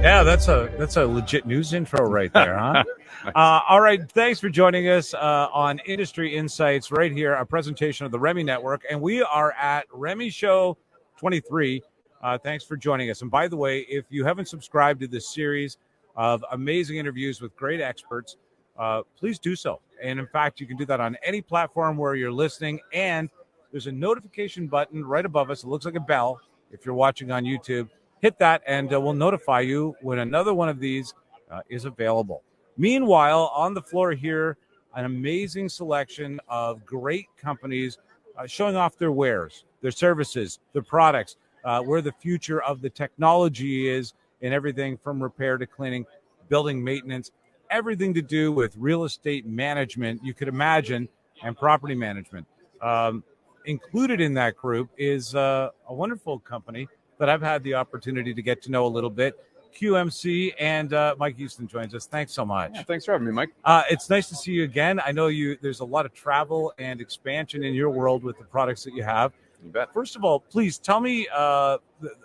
Yeah, that's a that's a legit news intro right there, huh? uh, all right, thanks for joining us uh, on Industry Insights right here, a presentation of the REMI Network, and we are at REMI Show 23. Uh, thanks for joining us. And by the way, if you haven't subscribed to this series of amazing interviews with great experts, uh, please do so. And in fact, you can do that on any platform where you're listening. And there's a notification button right above us. It looks like a bell if you're watching on YouTube. Hit that, and uh, we'll notify you when another one of these uh, is available. Meanwhile, on the floor here, an amazing selection of great companies uh, showing off their wares, their services, their products, uh, where the future of the technology is in everything from repair to cleaning, building maintenance, everything to do with real estate management you could imagine and property management. Um, included in that group is uh, a wonderful company that I've had the opportunity to get to know a little bit. QMC and uh, Mike Easton joins us. Thanks so much. Yeah, thanks for having me, Mike. Uh, it's nice to see you again. I know you. There's a lot of travel and expansion in your world with the products that you have. You bet. First of all, please tell me uh,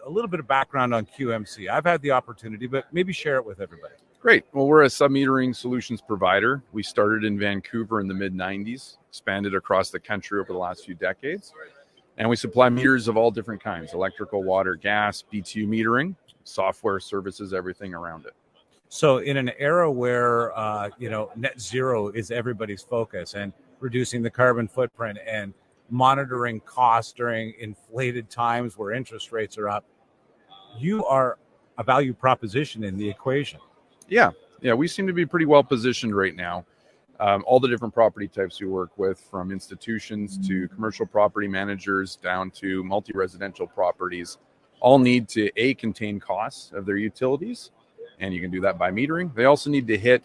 a little bit of background on QMC. I've had the opportunity, but maybe share it with everybody. Great. Well, we're a submetering solutions provider. We started in Vancouver in the mid 90s, expanded across the country over the last few decades. And we supply meters of all different kinds electrical, water, gas, BTU metering, software services, everything around it. So, in an era where uh, you know net zero is everybody's focus and reducing the carbon footprint and monitoring costs during inflated times where interest rates are up, you are a value proposition in the equation. Yeah, yeah, we seem to be pretty well positioned right now. Um, all the different property types we work with, from institutions to commercial property managers down to multi residential properties, all need to A, contain costs of their utilities, and you can do that by metering. They also need to hit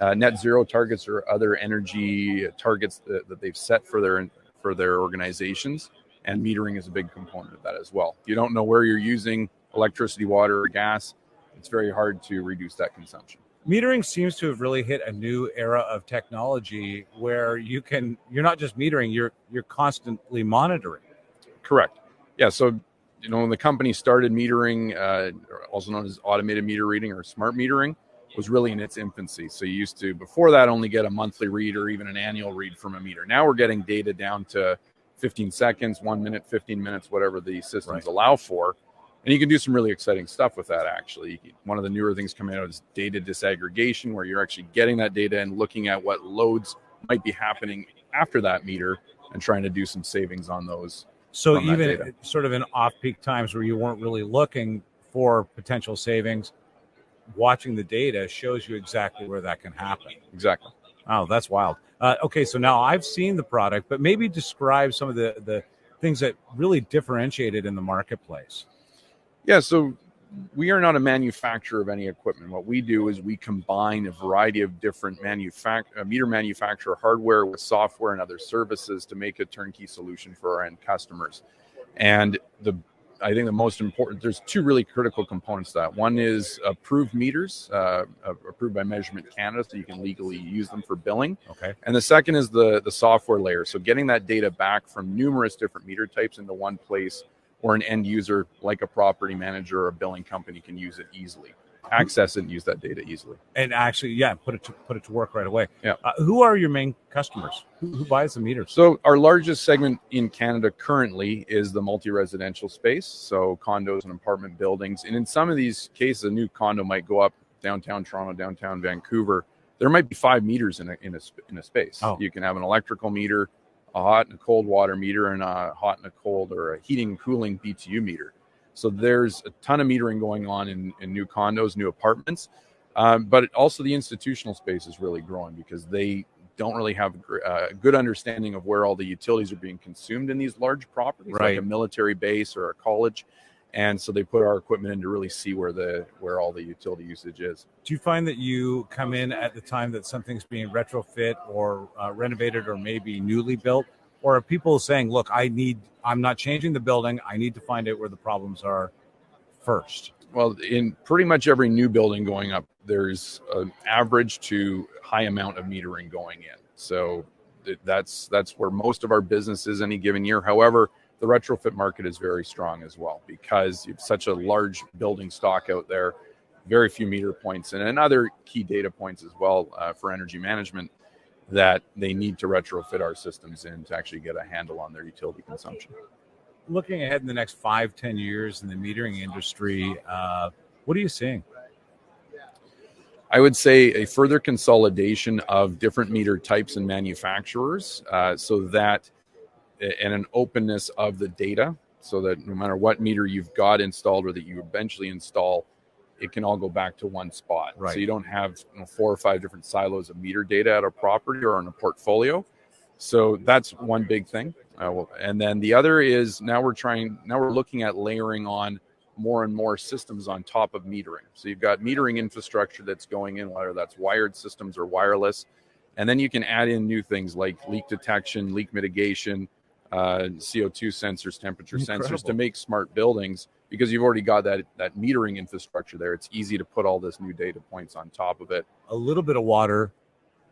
uh, net zero targets or other energy targets that, that they've set for their for their organizations, and metering is a big component of that as well. You don't know where you're using electricity, water, or gas it's very hard to reduce that consumption. Metering seems to have really hit a new era of technology where you can you're not just metering, you're you're constantly monitoring. Correct. Yeah. So you know when the company started metering, uh, also known as automated meter reading or smart metering, was really in its infancy. So you used to before that only get a monthly read or even an annual read from a meter. Now we're getting data down to 15 seconds, one minute, 15 minutes, whatever the systems right. allow for and you can do some really exciting stuff with that actually. One of the newer things coming out is data disaggregation where you're actually getting that data and looking at what loads might be happening after that meter and trying to do some savings on those so even sort of in off-peak times where you weren't really looking for potential savings watching the data shows you exactly where that can happen. Exactly. Oh that's wild. Uh, okay so now i've seen the product but maybe describe some of the the things that really differentiate it in the marketplace yeah, so we are not a manufacturer of any equipment. What we do is we combine a variety of different manufact- uh, meter manufacturer hardware with software and other services to make a turnkey solution for our end customers. And the I think the most important there's two really critical components to that. One is approved meters, uh, approved by Measurement Canada, so you can legally use them for billing. Okay. And the second is the the software layer. So getting that data back from numerous different meter types into one place or an end user like a property manager or a billing company can use it easily access it and use that data easily. And actually yeah put it to put it to work right away. Yeah. Uh, who are your main customers? Who, who, buys the meters? So our largest segment in canada currently is the multi-residential space so condos and apartment buildings. And in some of these cases a new condo might go up downtown toronto downtown vancouver. There might be five meters in a, in a, in a space. Oh. you can have an electrical meter a hot and a cold water meter and a hot and a cold or a heating and cooling BTU meter. So there's a ton of metering going on in, in new condos, new apartments. Um, but also the institutional space is really growing because they don't really have uh, a good understanding of where all the utilities are being consumed in these large properties, right. like a military base or a college and so they put our equipment in to really see where the where all the utility usage is. Do you find that you come in at the time that something's being retrofit or uh, renovated or maybe newly built? Or are people saying look i need i'm not changing the building. I need to find out where the problems are first well in pretty much every new building going up there's an average to high amount of metering going in. So that's that's where most of our business is any given year. However the retrofit market is very strong as well because you have such a large building stock out there. very few meter points and, and other key data points as well uh, for energy management that they need to retrofit our systems in to actually get a handle on their utility consumption. Looking ahead in the next five, ten years in the metering industry, uh, what are you seeing? I would say a further consolidation of different meter types and manufacturers uh, so that and an openness of the data so that no matter what meter you've got installed or that you eventually install, it can all go back to one spot. Right. So you don't have you know, four or five different silos of meter data at a property or on a portfolio. So that's one big thing. Uh, well, and then the other is now we're trying, now we're looking at layering on more and more systems on top of metering. So you've got metering infrastructure that's going in, whether that's wired systems or wireless. And then you can add in new things like leak detection, leak mitigation, uh, CO2 sensors, temperature Incredible. sensors to make smart buildings because you've already got that, that metering infrastructure there. It's easy to put all this new data points on top of it. A little bit of water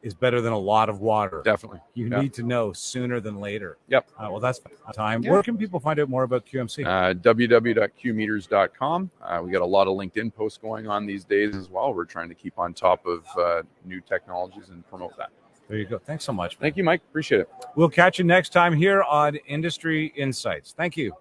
is better than a lot of water. Definitely. You Yeah. need to know sooner than later. Yep. Uh, well, that's time. Yeah. Where can people find out more about QMC? Uh, www.qmeters.com. Uh, we got a lot of LinkedIn posts going on these days as well. We're trying to keep on top of uh, new technologies and promote that. There you go. Thanks so much. Thank you, Mike. Appreciate it. We'll catch you next time here on Industry Insights. Thank you.